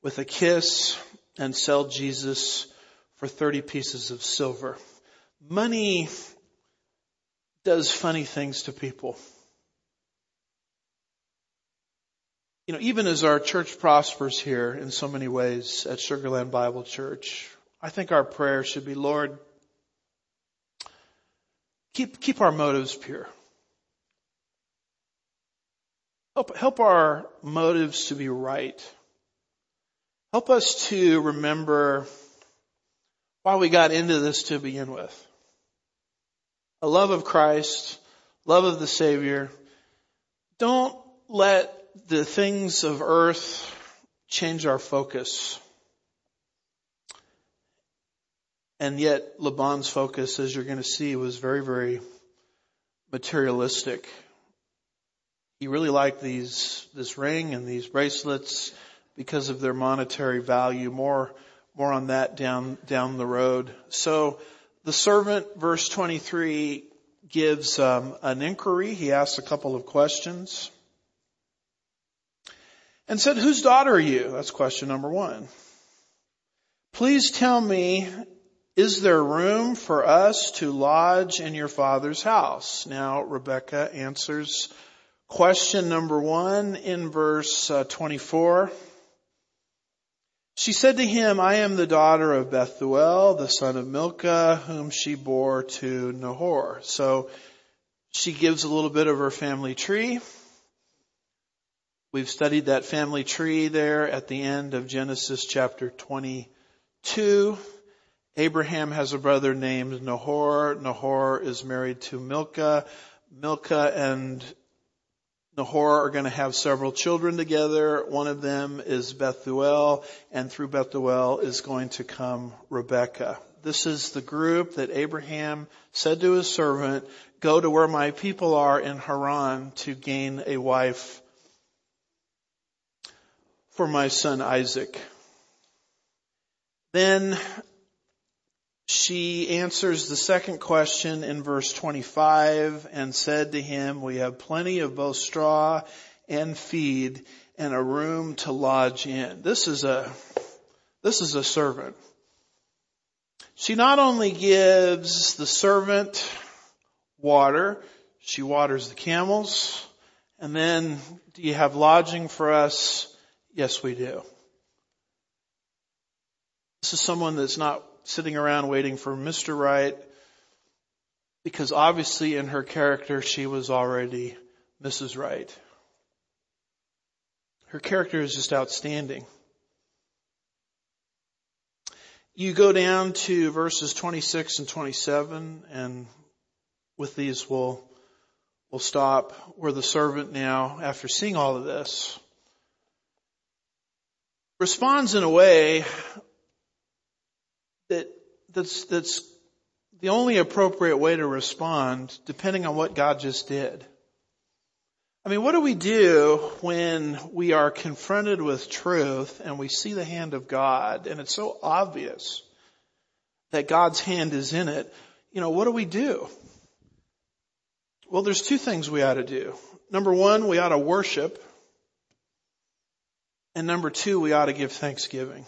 with a kiss and sell Jesus for 30 pieces of silver. Money does funny things to people. You know, even as our church prospers here in so many ways at Sugarland Bible Church, I think our prayer should be, Lord, keep, keep our motives pure. Help, help our motives to be right. Help us to remember why we got into this to begin with. A love of Christ, love of the Savior. Don't let the things of earth change our focus. And yet Laban's focus, as you're going to see, was very, very materialistic. He really liked these, this ring and these bracelets because of their monetary value. More, more on that down, down the road. So the servant, verse 23, gives um, an inquiry. He asks a couple of questions. And said, whose daughter are you? That's question number one. Please tell me is there room for us to lodge in your father's house? Now, Rebecca answers question number one in verse uh, 24. She said to him, I am the daughter of Bethuel, the son of Milcah, whom she bore to Nahor. So she gives a little bit of her family tree. We've studied that family tree there at the end of Genesis chapter 22. Abraham has a brother named Nahor. Nahor is married to Milcah. Milcah and Nahor are going to have several children together. One of them is Bethuel, and through Bethuel is going to come Rebekah. This is the group that Abraham said to his servant, go to where my people are in Haran to gain a wife for my son Isaac. Then she answers the second question in verse 25 and said to him, we have plenty of both straw and feed and a room to lodge in. This is a, this is a servant. She not only gives the servant water, she waters the camels, and then do you have lodging for us? Yes, we do. This is someone that's not sitting around waiting for Mr. Right because obviously in her character she was already Mrs. Right. Her character is just outstanding. You go down to verses 26 and 27 and with these we'll, we'll stop where the servant now, after seeing all of this, responds in a way that that's that's the only appropriate way to respond depending on what God just did. I mean, what do we do when we are confronted with truth and we see the hand of God and it's so obvious that God's hand is in it? You know, what do we do? Well, there's two things we ought to do. Number one, we ought to worship. And number two, we ought to give thanksgiving.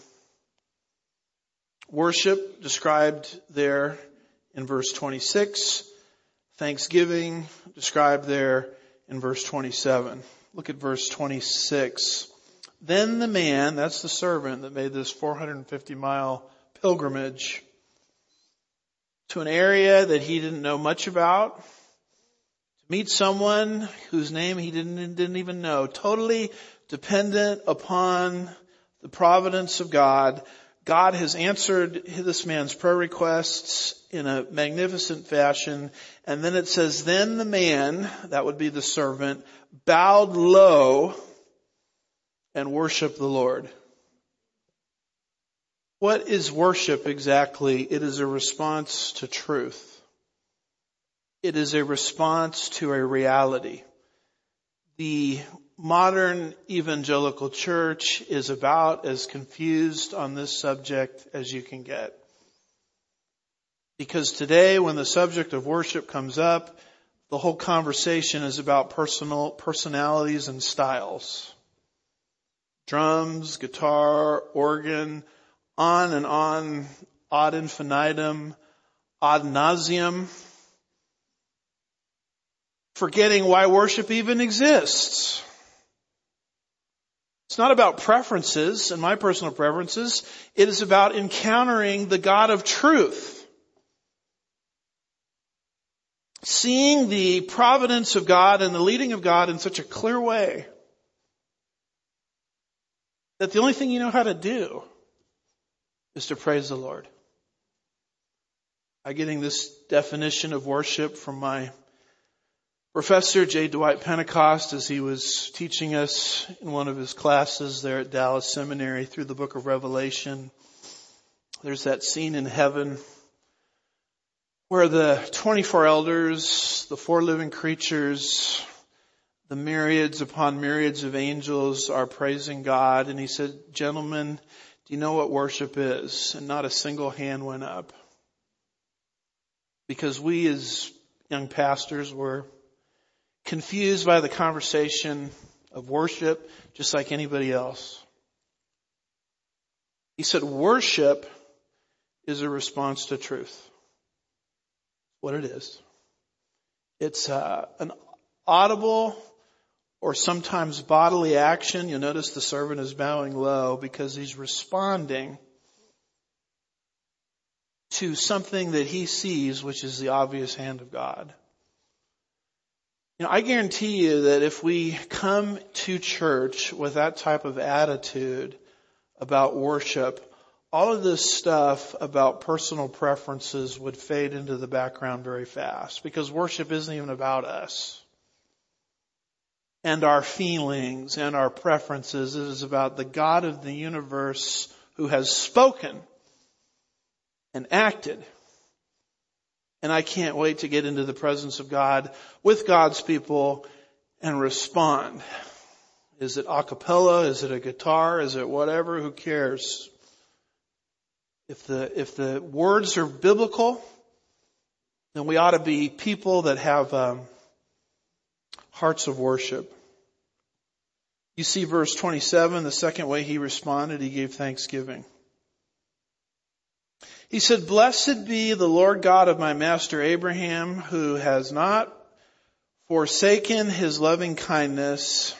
Worship described there in verse 26. Thanksgiving described there in verse 27. Look at verse 26. Then the man, that's the servant that made this 450 mile pilgrimage to an area that he didn't know much about, to meet someone whose name he didn't, didn't even know, totally dependent upon the providence of God, God has answered this man's prayer requests in a magnificent fashion. And then it says, then the man, that would be the servant, bowed low and worshiped the Lord. What is worship exactly? It is a response to truth. It is a response to a reality. The modern evangelical church is about as confused on this subject as you can get. Because today when the subject of worship comes up, the whole conversation is about personal, personalities and styles. Drums, guitar, organ, on and on, ad infinitum, ad nauseum, forgetting why worship even exists. It's not about preferences and my personal preferences. It is about encountering the God of truth. Seeing the providence of God and the leading of God in such a clear way that the only thing you know how to do is to praise the Lord. I'm getting this definition of worship from my Professor J. Dwight Pentecost, as he was teaching us in one of his classes there at Dallas Seminary through the book of Revelation, there's that scene in heaven where the 24 elders, the four living creatures, the myriads upon myriads of angels are praising God. And he said, gentlemen, do you know what worship is? And not a single hand went up. Because we as young pastors were confused by the conversation of worship just like anybody else. He said worship is a response to truth. What it is. It's uh, an audible or sometimes bodily action. You'll notice the servant is bowing low because he's responding to something that he sees, which is the obvious hand of God. You know, I guarantee you that if we come to church with that type of attitude about worship, all of this stuff about personal preferences would fade into the background very fast because worship isn't even about us and our feelings and our preferences. It is about the God of the universe who has spoken and acted and I can't wait to get into the presence of God with God's people and respond. Is it a cappella? Is it a guitar? Is it whatever? Who cares? If the, if the words are biblical, then we ought to be people that have um, hearts of worship. You see verse 27, the second way he responded, he gave thanksgiving. He said, blessed be the Lord God of my master Abraham who has not forsaken his loving kindness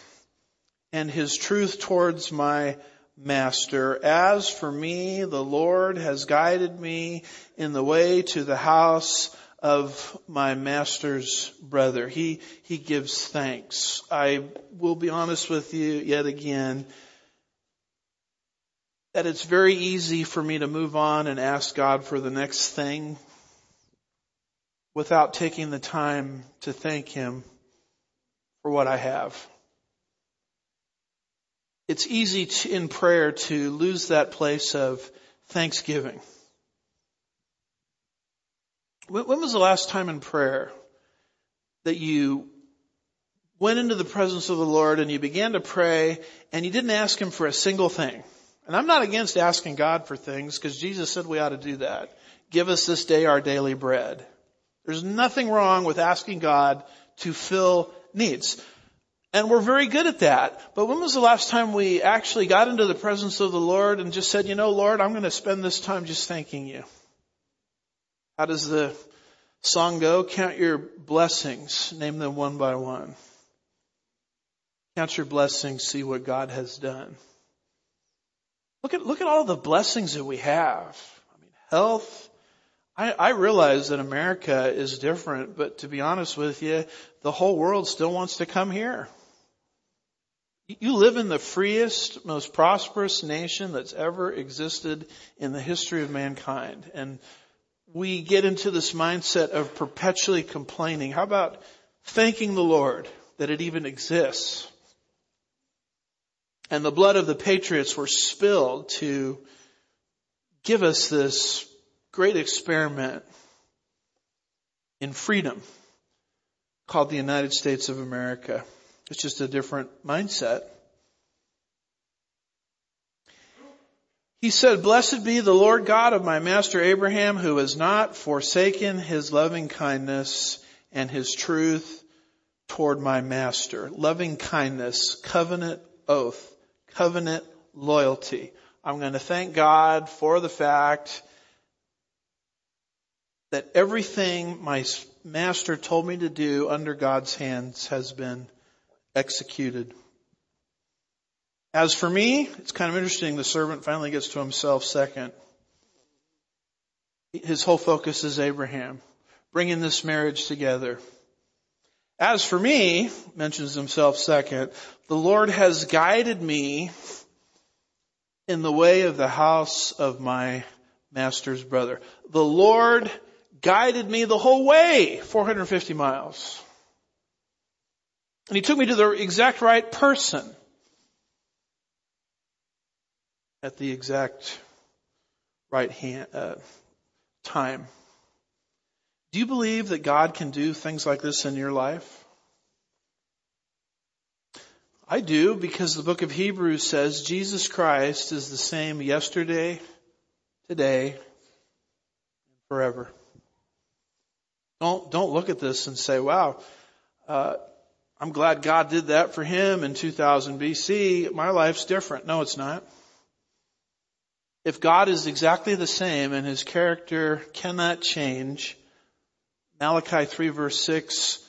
and his truth towards my master. As for me, the Lord has guided me in the way to the house of my master's brother. He, he gives thanks. I will be honest with you yet again that it's very easy for me to move on and ask God for the next thing without taking the time to thank Him for what I have. It's easy to, in prayer to lose that place of thanksgiving. When, when was the last time in prayer that you went into the presence of the Lord and you began to pray and you didn't ask Him for a single thing? And I'm not against asking God for things because Jesus said we ought to do that. Give us this day our daily bread. There's nothing wrong with asking God to fill needs. And we're very good at that. But when was the last time we actually got into the presence of the Lord and just said, you know, Lord, I'm going to spend this time just thanking you? How does the song go? Count your blessings. Name them one by one. Count your blessings. See what God has done. Look at, look at all the blessings that we have. I mean, health. I, I realize that America is different, but to be honest with you, the whole world still wants to come here. You live in the freest, most prosperous nation that's ever existed in the history of mankind. And we get into this mindset of perpetually complaining. How about thanking the Lord that it even exists? And the blood of the patriots were spilled to give us this great experiment in freedom called the United States of America. It's just a different mindset. He said, blessed be the Lord God of my master Abraham who has not forsaken his loving kindness and his truth toward my master. Loving kindness, covenant oath, covenant loyalty. I'm going to thank God for the fact that everything my master told me to do under God's hands has been executed. As for me, it's kind of interesting. The servant finally gets to himself second. His whole focus is Abraham, bringing this marriage together. As for me, mentions himself second, the Lord has guided me in the way of the house of my master's brother. The Lord guided me the whole way, 450 miles. And he took me to the exact right person at the exact right hand, uh, time. Do you believe that God can do things like this in your life? I do because the book of Hebrews says Jesus Christ is the same yesterday, today, and forever. Don't, don't look at this and say, wow, uh, I'm glad God did that for him in 2000 BC. My life's different. No, it's not. If God is exactly the same and his character cannot change, Malachi 3 verse 6,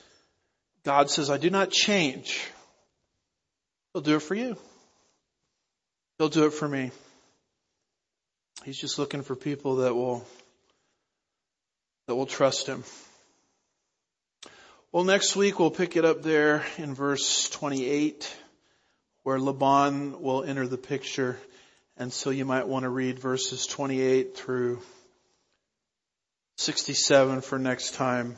God says, I do not change. He'll do it for you. He'll do it for me. He's just looking for people that will, that will trust him. Well, next week we'll pick it up there in verse 28 where Laban will enter the picture. And so you might want to read verses 28 through 67 for next time.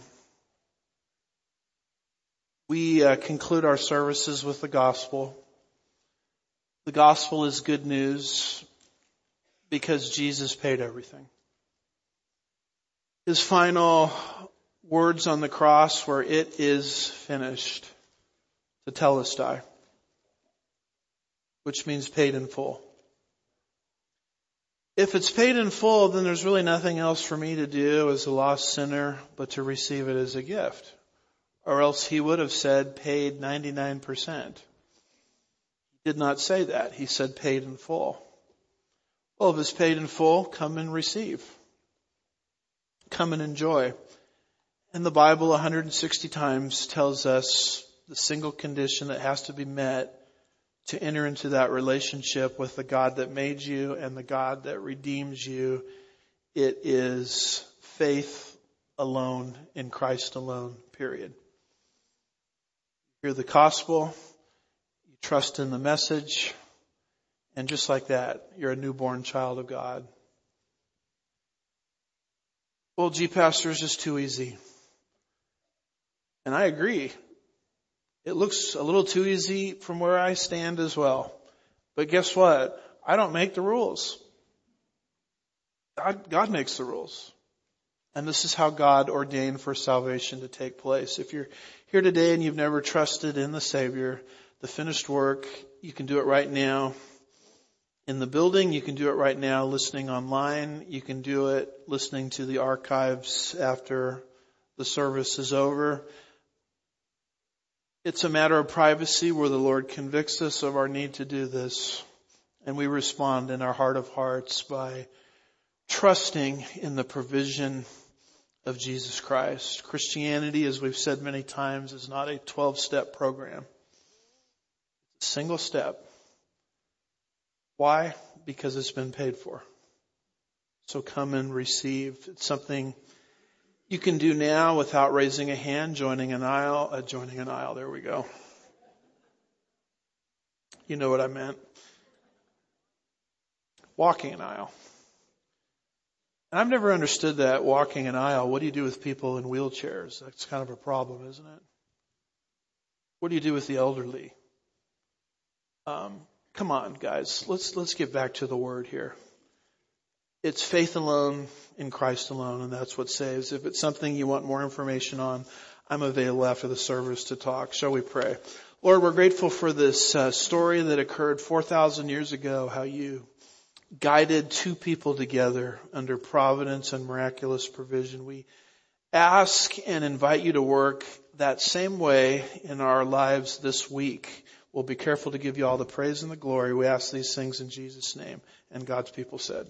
We uh, conclude our services with the gospel. The gospel is good news because Jesus paid everything. His final words on the cross were, it is finished, tetelestai, which means paid in full. If it's paid in full, then there's really nothing else for me to do as a lost sinner but to receive it as a gift. Or else he would have said paid 99%. He did not say that. He said paid in full. Well, if it's paid in full, come and receive. Come and enjoy. And the Bible 160 times tells us the single condition that has to be met to enter into that relationship with the God that made you and the God that redeems you. It is faith alone in Christ alone, period. You hear the gospel, you trust in the message, and just like that, you're a newborn child of God. Well, G Pastor is just too easy. And I agree. It looks a little too easy from where I stand as well. But guess what? I don't make the rules. God, God makes the rules. And this is how God ordained for salvation to take place. If you're here today and you've never trusted in the Savior, the finished work, you can do it right now. In the building, you can do it right now listening online. You can do it listening to the archives after the service is over. It's a matter of privacy where the Lord convicts us of our need to do this. And we respond in our heart of hearts by trusting in the provision of Jesus Christ. Christianity, as we've said many times, is not a 12 step program. It's a single step. Why? Because it's been paid for. So come and receive. It's something you can do now without raising a hand, joining an aisle, uh, joining an aisle. There we go. You know what I meant. Walking an aisle. And I've never understood that walking an aisle. What do you do with people in wheelchairs? That's kind of a problem, isn't it? What do you do with the elderly? Um, come on, guys. Let's let's get back to the word here. It's faith alone in Christ alone, and that's what saves. If it's something you want more information on, I'm available after the service to talk. Shall we pray? Lord, we're grateful for this uh, story that occurred 4,000 years ago, how you guided two people together under providence and miraculous provision. We ask and invite you to work that same way in our lives this week. We'll be careful to give you all the praise and the glory. We ask these things in Jesus' name. And God's people said.